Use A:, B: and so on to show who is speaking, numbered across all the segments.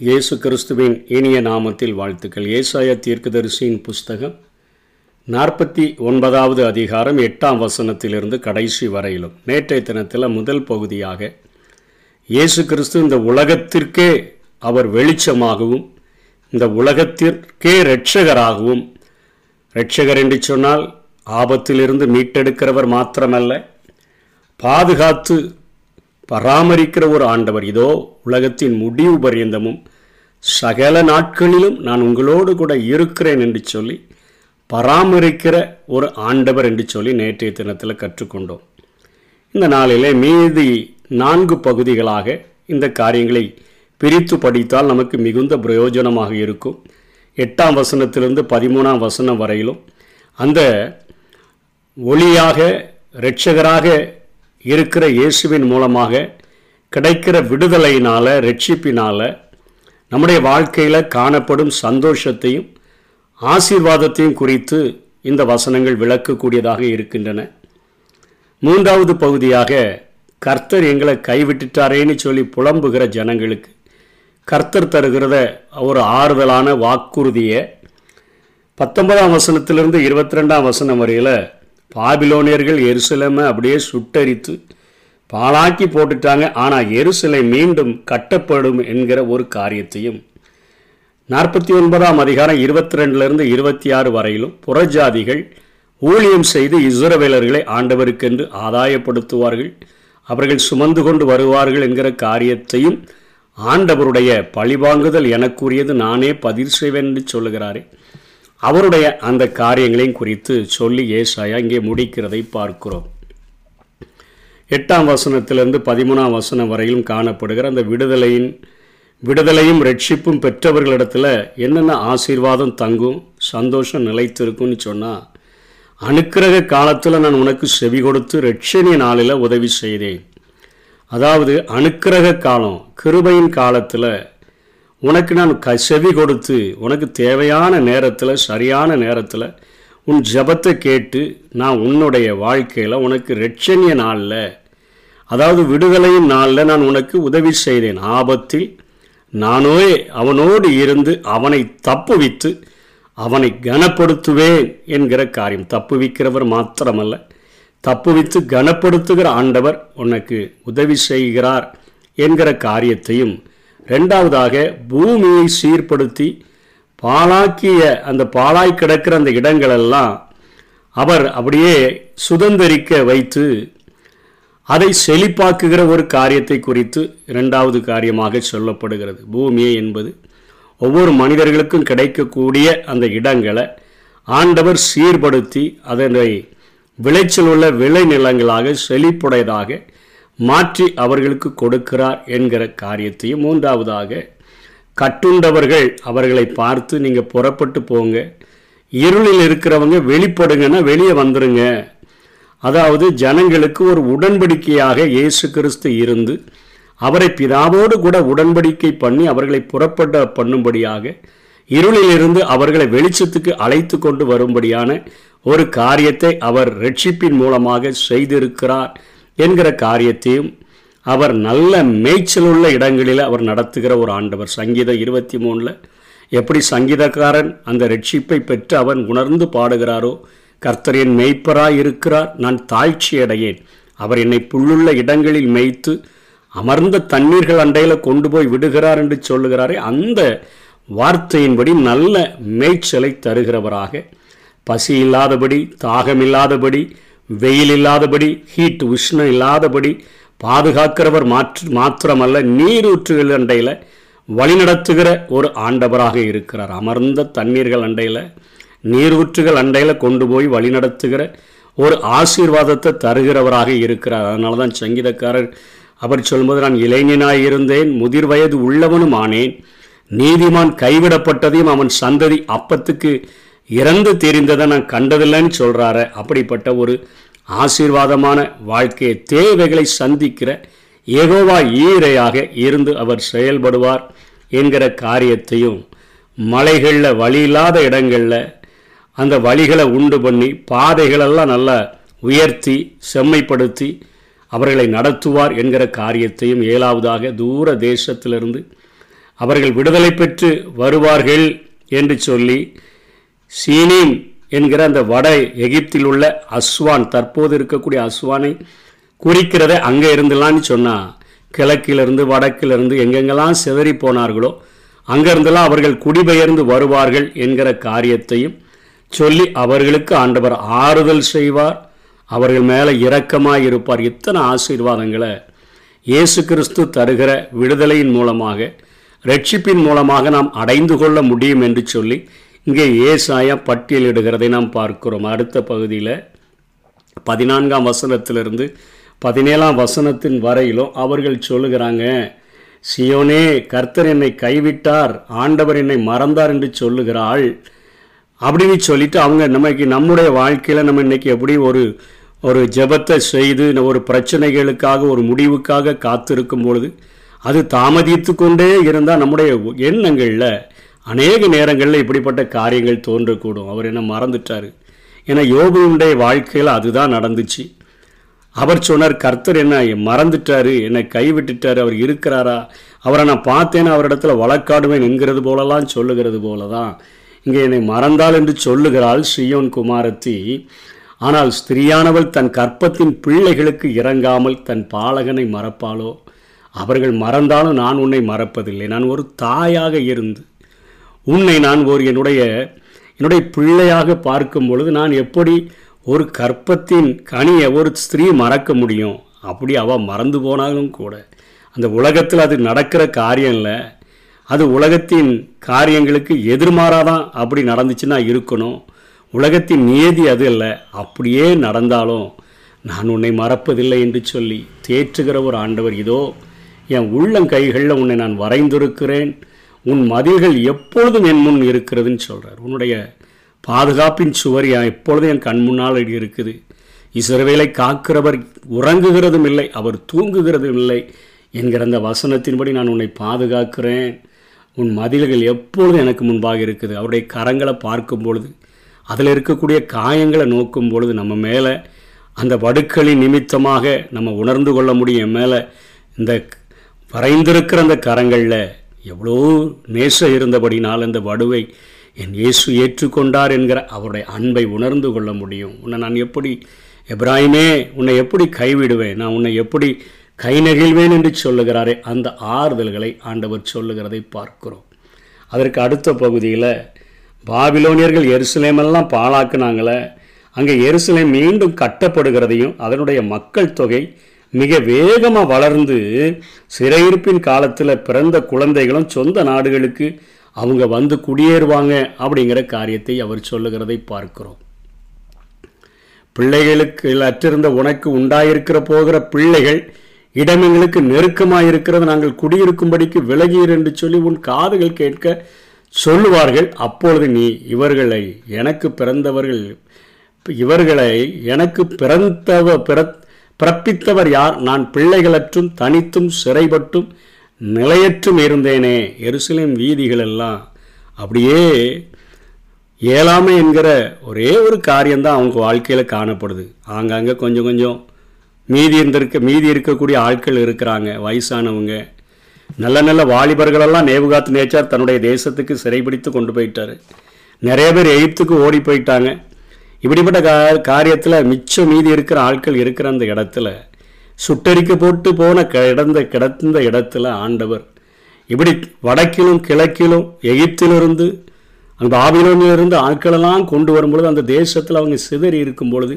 A: இயேசு கிறிஸ்துவின் இனிய நாமத்தில் வாழ்த்துக்கள். ஏசாய தீர்க்கதரிசியின் புஸ்தகம் நாற்பத்தி ஒன்பதாவது அதிகாரம் எட்டாம் வசனத்திலிருந்து கடைசி வரையிலும். நேற்றைய தினத்தில் முதல் பகுதியாக இயேசு கிறிஸ்து இந்த உலகத்திற்கே அவர் வெளிச்சமாகவும் இந்த உலகத்திற்கே இரட்சகராகவும் இரட்சகர் என்று சொன்னால் ஆபத்திலிருந்து மீட்டெடுக்கிறவர் மாத்திரமல்ல பாதுகாத்து பராமரிக்கிற ஒரு ஆண்டவர். இதோ உலகத்தின் முடிவு பரியந்தமும் சகல நாட்களிலும் நான் உங்களோடு கூட இருக்கிறேன் என்று சொல்லி பராமரிக்கிற ஒரு ஆண்டவர் என்று சொல்லி நேற்றைய தினத்தில் கற்றுக்கொண்டோம். இந்த நாளிலே மீதி நான்கு பகுதிகளாக இந்த காரியங்களை பிரித்து படித்தால் நமக்கு மிகுந்த பிரயோஜனமாக இருக்கும். எட்டாம் வசனத்திலிருந்து பதிமூணாம் வசனம் வரையிலும் அந்த ஒளியாக இரட்சகராக இருக்கிற இயேசுவின் மூலமாக கிடைக்கிற விடுதலையினால் ரட்சிப்பினால் நம்முடைய வாழ்க்கையில் காணப்படும் சந்தோஷத்தையும் ஆசீர்வாதத்தையும் குறித்து இந்த வசனங்கள் விளக்கக்கூடியதாக இருக்கின்றன. மூன்றாவது பகுதியாக கர்த்தர் எங்களை கைவிட்டுட்டாரேன்னு சொல்லி புலம்புகிற ஜனங்களுக்கு கர்த்தர் தருகிறத ஒரு ஆறுதலான வாக்குறுதியை பத்தொன்பதாம் வசனத்திலிருந்து இருபத்தி ரெண்டாம் வசனம் வரையில் பாபிலோனியர்கள் எருசலேமை அப்படியே சுட்டரித்து பாழாக்கி போட்டுட்டாங்க. ஆனால் எருசலை மீண்டும் கட்டப்படும் என்கிற ஒரு காரியத்தையும் நாற்பத்தி ஒன்பதாம் அதிகாரம் இருபத்தி ரெண்டுலேருந்து இருபத்தி ஆறு வரையிலும் புறஜாதிகள் ஊழியம் செய்து இஸ்ரவேலர்களை ஆண்டவருக்கென்று ஆதாயப்படுத்துவார்கள். அவர்கள் சுமந்து கொண்டு வருவார்கள் என்கிற காரியத்தையும் ஆண்டவருடைய பழிவாங்குதல் எனக்குரியது நானே பதிர் செய்வேன் என்று சொல்லுகிறாரே. அவருடைய அந்த காரியங்களையும் குறித்து சொல்லி ஏசாயா இங்கே முடிக்கிறதை பார்க்கிறோம். எட்டாம் வசனத்திலிருந்து பதிமூணாம் வசனம் வரையிலும் காணப்படுகிற அந்த விடுதலையின் விடுதலையும் ரட்சிப்பும் பெற்றவர்களிடத்தில் என்னென்ன ஆசீர்வாதம் தங்கும் சந்தோஷம் நிலைத்திருக்கும்னு சொன்னால் அனுக்கிரக காலத்தில் நான் உனக்கு செவி கொடுத்து ரட்சணிய நாளில் உதவி செய்தேன். அதாவது அனுக்கிரக காலம் கிருபையின் காலத்தில் உனக்கு நான் க செவி கொடுத்து உனக்கு தேவையான நேரத்தில் சரியான நேரத்தில் உன் ஜபத்தை கேட்டு நான் உன்னுடைய வாழ்க்கையில் உனக்கு ரட்சணிய நாளில் அதாவது விடுதலையின் நாளில் நான் உனக்கு உதவி செய்தேன். ஆபத்தில் நானோ அவனோடு இருந்து அவனை தப்புவித்து அவனை கனப்படுத்துவேன் என்கிற காரியம். தப்புவிக்கிறவர் மாத்திரமல்ல தப்புவித்து கனப்படுத்துகிற ஆண்டவர் உனக்கு உதவி செய்கிறார் என்கிற காரியத்தையும் ரெண்டாவதாக பூமியை சீர்படுத்தி பாழாக்கிய அந்த பாழாய் கிடக்கிற அந்த இடங்களெல்லாம் அவர் அப்படியே சுதந்திரிக்க வைத்து அதை செழிப்பாக்குகிற ஒரு காரியத்தை குறித்து இரண்டாவது காரியமாக சொல்லப்படுகிறது. பூமியை என்பது ஒவ்வொரு மனிதர்களுக்கும் கிடைக்கக்கூடிய அந்த இடங்களை ஆண்டவர் சீர்படுத்தி அதனை விளைச்சல் உள்ள விளைநிலங்களாக செழிப்புடையதாக மாற்றி அவர்களுக்கு கொடுக்கிறார் என்கிற காரியத்தையும் மூன்றாவதாக கட்டுண்டவர்கள் அவர்களை பார்த்து நீங்கள் புறப்பட்டு போங்க. இருளில் இருக்கிறவங்க வெளிப்படுங்கன்னா வெளியே வந்துருங்க. அதாவது ஜனங்களுக்கு ஒரு உடன்படிக்கையாக இயேசு கிறிஸ்து இருந்து அவரை பிதாவோடு கூட உடன்படிக்கை பண்ணி அவர்களை புறப்பட பண்ணும்படியாக இருளிலிருந்து அவர்களை வெளிச்சத்துக்கு அழைத்து கொண்டு வரும்படியான ஒரு காரியத்தை அவர் ரட்சிப்பின் மூலமாக செய்திருக்கிறார். என்கிற காரியத்தையும் அவர் நல்ல மேய்ச்சல் உள்ள இடங்களில் அவர் நடத்துகிற ஒரு ஆண்டவர். சங்கீதம் இருபத்தி மூணில் எப்படி சங்கீதக்காரன் அந்த ரட்சிப்பை பெற்று அவன் உணர்ந்து பாடுகிறாரோ கர்த்தரின் என் இருக்கிறார் நான் தாழ்ச்சி அடையேன். அவர் என்னை புல்லுள்ள இடங்களில் மேய்த்து அமர்ந்த தண்ணீர்கள் அண்டையில் கொண்டு போய் விடுகிறார் என்று சொல்லுகிறாரே அந்த வார்த்தையின்படி நல்ல மேய்ச்சலை தருகிறவராக. பசி இல்லாதபடி தாகமில்லாதபடி வெயில் இல்லாதபடி ஹீட் உஷ்ணம் இல்லாதபடி பாதுகாக்கிறவர் மாற்று மாத்திரமல்ல நீரூற்றுகள் அண்டையில் வழிநடத்துகிற ஒரு ஆண்டவராக இருக்கிறார். அமர்ந்த தண்ணீர்கள் அண்டையில் நீரூற்றுகள் அண்டையில் கொண்டு போய் வழிநடத்துகிற ஒரு ஆசீர்வாதத்தை தருகிறவராக இருக்கிறார். அதனால தான் சங்கீதக்காரர் அவர் சொல்லும்போது நான் இளைஞனாய் இருந்தேன் முதிர் வயது உள்ளவனும் ஆனேன் நீதிமான் கைவிடப்பட்டதையும் அவன் சந்ததி அப்பத்துக்கு இறந்து தெரிந்ததை நான் கண்டதில்லைன்னு சொல்கிறாரு அப்படிப்பட்ட ஒரு ஆசீர்வாதமான வாழ்க்கையை தேவைகளை சந்திக்கிற ஏகோவா ஈரையாக இருந்து அவர் செயல்படுவார் என்கிற காரியத்தையும் மலைகளில் வழி இல்லாத இடங்களில் அந்த வழிகளை உண்டு பண்ணி பாதைகளெல்லாம் நல்லா உயர்த்தி செம்மைப்படுத்தி அவர்களை நடத்துவார் என்கிற காரியத்தையும் ஏழாவதாக தூர தேசத்திலிருந்து அவர்கள் விடுதலை பெற்று வருவார்கள் என்று சொல்லி சீனீம் என்கிற அந்த வட எகிப்தில் உள்ள அஸ்வான் தற்போது இருக்கக்கூடிய அஸ்வானை குறிக்கிறத அங்கே இருந்துலான்னு சொன்னால் கிழக்கிலிருந்து வடக்கிலிருந்து எங்கெங்கெல்லாம் சிதறி போனார்களோ அங்கிருந்தெல்லாம் அவர்கள் குடிபெயர்ந்து வருவார்கள் என்கிற காரியத்தையும் சொல்லி அவர்களுக்கு ஆண்டவர் ஆறுதல் செய்வார். அவர்கள் மேலே இரக்கமாக இருப்பார். இத்தனை ஆசீர்வாதங்களை இயேசு கிறிஸ்து தருகிற விடுதலையின் மூலமாக ரட்சிப்பின் மூலமாக நாம் அடைந்து கொள்ள முடியும் என்று சொல்லி இங்கே ஏசாயா பட்டியலிடுகிறதை நாம் பார்க்கிறோம். அடுத்த பகுதியில் பதினான்காம் வசனத்திலிருந்து பதினேழாம் வசனத்தின் வரையிலும் அவர்கள் சொல்லுகிறாங்க சியோனே கர்த்தர் என்னை கைவிட்டார் ஆண்டவர் என்னை மறந்தார் என்று சொல்லுகிறாள். அப்படின்னு சொல்லிட்டு அவங்க நமக்கு நம்முடைய வாழ்க்கையில் நம்ம இன்னைக்கு எப்படி ஒரு ஒரு ஜெபத்தை செய்து ஒரு பிரச்சனைகளுக்காக ஒரு முடிவுக்காக காத்திருக்கும் பொழுது அது தாமதித்து கொண்டே இருந்தால் நம்முடைய எண்ணங்களில் அநேக நேரங்களில் இப்படிப்பட்ட காரியங்கள் தோன்றக்கூடும். அவர் என்ன மறந்துட்டார். ஏன்னா யோகுடைய வாழ்க்கையில் அதுதான் நடந்துச்சு. அவர் சொன்னார் கர்த்தர் என்ன மறந்துட்டார் என்னை கைவிட்டுட்டார் அவர் இருக்கிறாரா? அவரை நான் பார்த்தேன்னு அவரிடத்துல வழக்காடுவேன் என்கிறது போலலாம் சொல்லுகிறது போல தான் இங்கே என்னை மறந்தாள் என்று சொல்லுகிறாள் ஸ்ரீயோன் குமாரத்தி. ஆனால் ஸ்திரியானவள் தன் கற்பத்தின் பிள்ளைகளுக்கு இறங்காமல் தன் பாலகனை மறப்பாளோ? அவர்கள் மறந்தாலும் நான் உன்னை மறப்பதில்லை. நான் ஒரு தாயாக இருந்து உன்னை நான் ஒரு என்னுடைய என்னுடைய பிள்ளையாக பார்க்கும் பொழுது நான் எப்படி ஒரு கற்பத்தின் கனியை ஒரு ஸ்திரீ மறக்க முடியும்? அப்படி அவள் மறந்து போனாலும் கூட. அந்த உலகத்தில் அது நடக்கிற காரியம் இல்லை. அது உலகத்தின் காரியங்களுக்கு எதிர்மாறாக தான் அப்படி நடந்துச்சுன்னா இருக்கணும். உலகத்தின் நியதி அது இல்லை. அப்படியே நடந்தாலும் நான் உன்னை மறப்பதில்லை என்று சொல்லி தேற்றுகிற ஒரு ஆண்டவர் இதோ என் உள்ளங்கைகளில் உன்னை நான் வரைந்திருக்கிறேன். உன் மதில்கள் எப்பொழுதும் என் முன் இருக்கிறதுன்னு சொல்கிறார் உன்னுடைய பாதுகாப்பின் சுவர் எப்பொழுதும் என் கண் முன்னால் இருக்குது. இசைவேலை காக்கிறவர் உறங்குகிறதும் இல்லை அவர் தூங்குகிறதும் இல்லை என்கிற அந்த வசனத்தின்படி நான் உன்னை பாதுகாக்கிறேன். உன் மதில்கள் எப்பொழுதும் எனக்கு முன்பாக இருக்குது. அவருடைய கரங்களை பார்க்கும் பொழுது அதில் இருக்கக்கூடிய காயங்களை நோக்கும் பொழுது நம்ம மேலே அந்த வடுக்களின் நிமித்தமாக நம்ம உணர்ந்து கொள்ள முடியும். மேலே இந்த வரைந்திருக்கிற அந்த கரங்களில் எவ்வளோ நேசம் இருந்தபடினால் அந்த வடுவை என் இயேசு ஏற்றுக்கொண்டார் என்கிற அவருடைய அன்பை உணர்ந்து கொள்ள முடியும். உன்னை நான் எப்படி எப்ராஹிமே உன்னை எப்படி கைவிடுவேன்? நான் உன்னை எப்படி கை நெகிழ்வேன் என்று சொல்லுகிறாரே அந்த ஆறுதல்களை ஆண்டவர் சொல்லுகிறதை பார்க்கிறோம். அதற்கு அடுத்த பகுதியில் பாபிலோனியர்கள் எருசலேமெல்லாம் பாழாக்குனாங்களே அங்கே எருசலேம் மீண்டும் கட்டப்படுகிறதையும் அதனுடைய மக்கள் தொகை மிக வேகமாக வளர்ந்து சிறையிருப்பின் காலத்தில் பிறந்த குழந்தைகளும் சொந்த நாடுகளுக்கு அவங்க வந்து குடியேறுவாங்க அப்படிங்கிற காரியத்தை அவர் சொல்லுகிறதை பார்க்கிறோம். பிள்ளைகளுக்கு அற்றிருந்த உனக்கு உண்டாயிருக்கிற போகிற பிள்ளைகள் இடமெங்களுக்கு நெருக்கமாக இருக்கிறது நாங்கள் குடியிருக்கும்படிக்கு விலகீர் என்று சொல்லி உன் காதுகள் கேட்க சொல்லுவார்கள். அப்பொழுது நீ இவர்களை எனக்கு பிறந்தவர்கள் இவர்களை எனக்கு பிறந்தவ பிற பிறப்பித்தவர் யார்? நான் பிள்ளைகளற்றும் தனித்தும் சிறைப்பட்டும் நிலையற்றும் இருந்தேனே. எருசலேம் வீதிகள் எல்லாம் அப்படியே ஏழாமை என்கிற ஒரே ஒரு காரியம்தான் அவங்க வாழ்க்கையில் காணப்படுது. ஆங்காங்கே கொஞ்சம் கொஞ்சம் மீதி இருந்திருக்க மீதி இருக்கக்கூடிய ஆட்கள் இருக்கிறாங்க வயசானவங்க. நல்ல நல்ல வாலிபர்களெல்லாம் நேவுகாத்து நேச்சார் தன்னுடைய தேசத்துக்கு சிறைபிடித்து கொண்டு போயிட்டார். நிறைய பேர் எகிப்துக்கு ஓடி போயிட்டாங்க. இப்படிப்பட்ட கா காரியத்தில் மிச்சம் மீதி இருக்கிற ஆட்கள் இருக்கிற அந்த இடத்துல சுட்டரிக்க போட்டு போன கிடந்த கிடந்த இடத்துல ஆண்டவர் இப்படி வடக்கிலும் கிழக்கிலும் எகிப்திலிருந்து அந்த ஆவிலோனிலிருந்து ஆட்களெல்லாம் கொண்டு வரும்பொழுது அந்த தேசத்தில் அவங்க சிதறி இருக்கும் பொழுது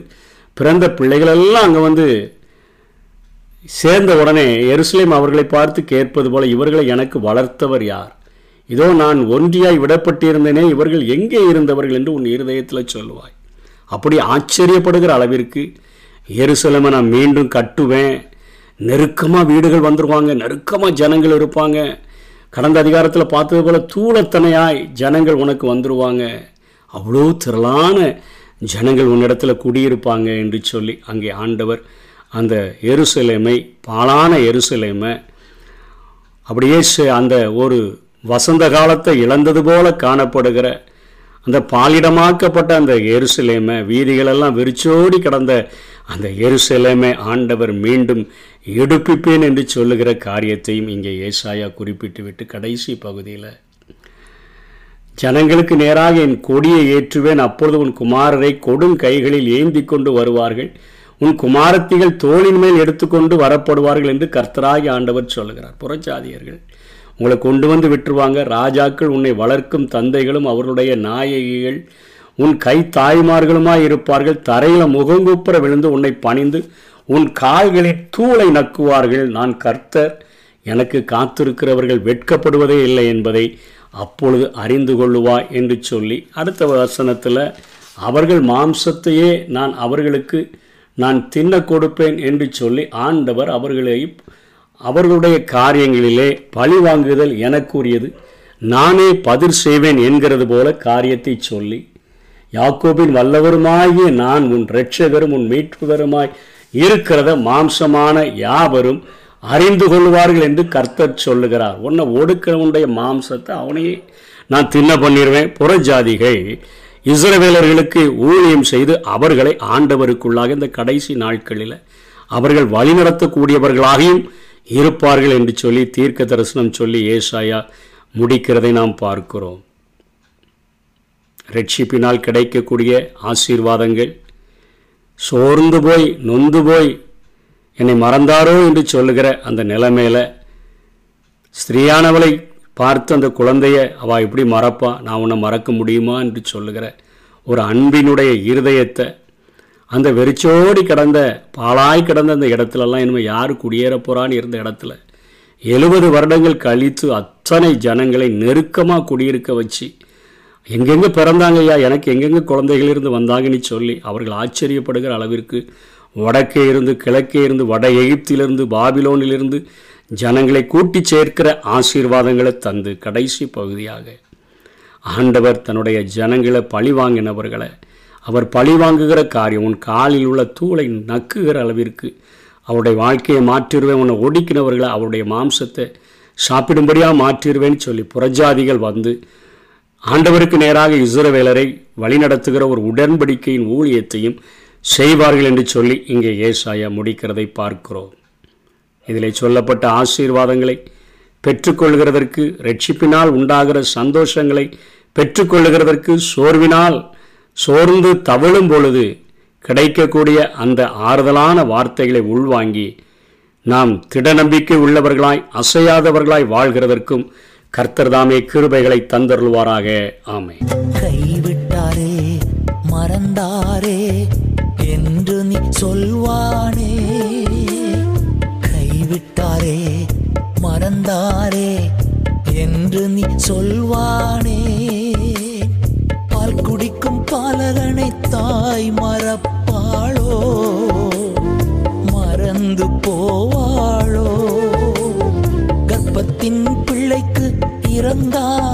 A: பிறந்த பிள்ளைகளெல்லாம் அங்கே வந்து சேர்ந்த உடனே எருசலேம் அவர்களை பார்த்து கேட்பது போல இவர்களை எனக்கு வளர்த்தவர் யார்? இதோ நான் ஒன்றியாய் விடப்பட்டிருந்தேனே இவர்கள் எங்கே இருந்தவர்கள்? என்று உன் இருதயத்தில் சொல்லுவாய். அப்படி ஆச்சரியப்படுகிற அளவிற்கு எருசலமை நான் மீண்டும் கட்டுவேன். நெருக்கமாக வீடுகள் வந்துடுவாங்க நெருக்கமாக ஜனங்கள் இருப்பாங்க. கடந்த அதிகாரத்தில் பார்த்தது போல் தூளத்தனையாய் ஜனங்கள் உனக்கு வந்துடுவாங்க அவ்வளோ திரளான ஜனங்கள் உன்னிடத்தில் குடியிருப்பாங்க என்று சொல்லி அங்கே ஆண்டவர் அந்த எருசலேமை பாலான எருசலேமை அப்படியே அந்த ஒரு வசந்த காலத்தை இழந்தது போல காணப்படுகிற அந்த பாலிடமாக்கப்பட்ட அந்த எருசலேமை வீதிகளெல்லாம் விரிச்சோடி கிடந்த அந்த எருசலேமை ஆண்டவர் மீண்டும் எடுப்பிப்பேன் என்று சொல்லுகிற காரியத்தையும் இங்கே ஏசாயா குறிப்பிட்டு விட்டு கடைசி பகுதியில் ஜனங்களுக்கு நேராக என் கொடியை ஏற்றுவேன் அப்பொழுது உன் குமாரரை கொடும் கைகளில் ஏந்தி கொண்டு வருவார்கள். உன் குமாரத்திகள் தோளின் மேல் எடுத்துக்கொண்டு வரப்படுவார்கள் என்று கர்த்தராகி ஆண்டவர் சொல்லுகிறார். புறச்சாதியர்கள் உங்களை கொண்டு வந்து விட்டுருவாங்க. ராஜாக்கள் உன்னை வளர்க்கும் தந்தைகளும் அவர்களுடைய நாயகிகள். உன் கை தாய்மார்களுமாய் இருப்பார்கள். தரையில் முகங்குப்புற விழுந்து உன்னை பணிந்து உன் கால்களில் தூளை நக்குவார்கள். நான் கர்த்தர் எனக்கு காத்திருக்கிறவர்கள் வெட்கப்படுவதே இல்லை என்பதை அப்பொழுது அறிந்து கொள்ளுவா என்று சொல்லி அடுத்த வசனத்தில் அவர்கள் மாம்சத்தையே நான் அவர்களுக்கு நான் தின்ன கொடுப்பேன் என்று சொல்லி ஆண்டவர் அவர்களை அவர்களுடைய காரியங்களிலே பழி வாங்குதல் எனக்குரியது நானே பதிர் செய்வேன் என்கிறது போல காரியத்தை சொல்லி யாக்கோபின் வல்லவருமாகிய நான் உன் இரட்சகரும் உன் மீட்புகருமாய் இருக்கிறத மாம்சமான யாவரும் அறிந்து கொள்வார்கள் என்று கர்த்தர் சொல்லுகிறார். உன்னை ஒடுக்கிறவனுடைய மாம்சத்தை அவனையே நான் தின்ன பண்ணிடுவேன் புறஜாதிகள் இஸ்ரவேலர்களுக்கு ஊழியம் செய்து அவர்களை ஆண்டவருக்குள்ளாக இந்த கடைசி நாட்களில் அவர்கள் வழிநடத்தக்கூடியவர்களாகியும் இருப்பார்கள் என்று சொல்லி தீர்க்க தரிசனம் சொல்லி ஏசாயா முடிக்கிறதை நாம் பார்க்கிறோம். ரட்சிப்பினால் கிடைக்கக்கூடிய ஆசீர்வாதங்கள் சோர்ந்து போய் நொந்து போய் என்னை மறந்தாரோ என்று சொல்லுகிற அந்த நிலைமையில் ஸ்திரீயானவளை பார்த்து அந்த குழந்தைய அவள் எப்படி மறப்பா நான் உன்னை மறக்க முடியுமா என்று சொல்லுகிற ஒரு அன்பினுடைய இருதயத்தை அந்த வெறிச்சோடி கிடந்த பாலாய் கிடந்த அந்த இடத்துலலாம் இனிமேல் யார் குடியேற போகிறான்னு இருந்த இடத்துல எழுபது வருடங்கள் கழித்து அத்தனை ஜனங்களை நெருக்கமாக குடியிருக்க வச்சு எங்கெங்கே பிறந்தாங்க ஐயா எனக்கு எங்கெங்கே குழந்தைகள் இருந்து வந்தாங்கன்னு சொல்லி அவர்கள் ஆச்சரியப்படுகிற அளவிற்கு வடக்கே இருந்து கிழக்கே இருந்து வட எகிப்திலிருந்து பாபிலோனிலிருந்து ஜனங்களை கூட்டி சேர்க்கிற ஆசீர்வாதங்களை தந்து கடைசி பகுதியாக ஆண்டவர் தன்னுடைய ஜனங்களை பழி வாங்கினவர்களை அவர் பழி வாங்குகிற காரியம் உன் காலில் உள்ள தூளை நக்குகிற அளவிற்கு. அவருடைய வாழ்க்கையை மாற்றிடுவேன் உன்னை ஒடுக்கினவர்களை அவருடைய மாம்சத்தை சாப்பிடும்படியாக மாற்றிடுவேன்னு சொல்லி புறஜாதிகள் வந்து ஆண்டவருக்கு நேராக இஸ்ரவேலரை வழிநடத்துகிற ஒரு உடன்படிக்கையின் ஊழியத்தையும் செய்வார்கள் என்று சொல்லி இங்கே ஏசாயா முடிக்கிறதை பார்க்கிறோம். இதில் சொல்லப்பட்ட ஆசீர்வாதங்களை பெற்றுக்கொள்கிறதற்கு ரட்சிப்பினால் உண்டாகிற சந்தோஷங்களை பெற்றுக்கொள்ளுகிறதற்கு சோர்வினால் சோர்ந்து தவழும் பொழுது கிடைக்கக்கூடிய அந்த ஆறுதலான வார்த்தைகளை உள்வாங்கி நாம் திட நம்பிக்கை உள்ளவர்களாய் அசையாதவர்களாய் வாழ்கிறதற்கும் கர்த்தர் தாமே கிருபைகளை தந்தருள்வாராக. ஆமை
B: கைவிட்டாரே மறந்தாரே என்று நீ சொல்வானே. கைவிட்டாரே மறந்தாரே என்று நீ சொல்வானே. பலரனை தாய் மறப்பாளோ? மறந்து போவாளோ? கர்ப்பத்தின் பிள்ளைக்கு இறங்காதிருப்பாளோ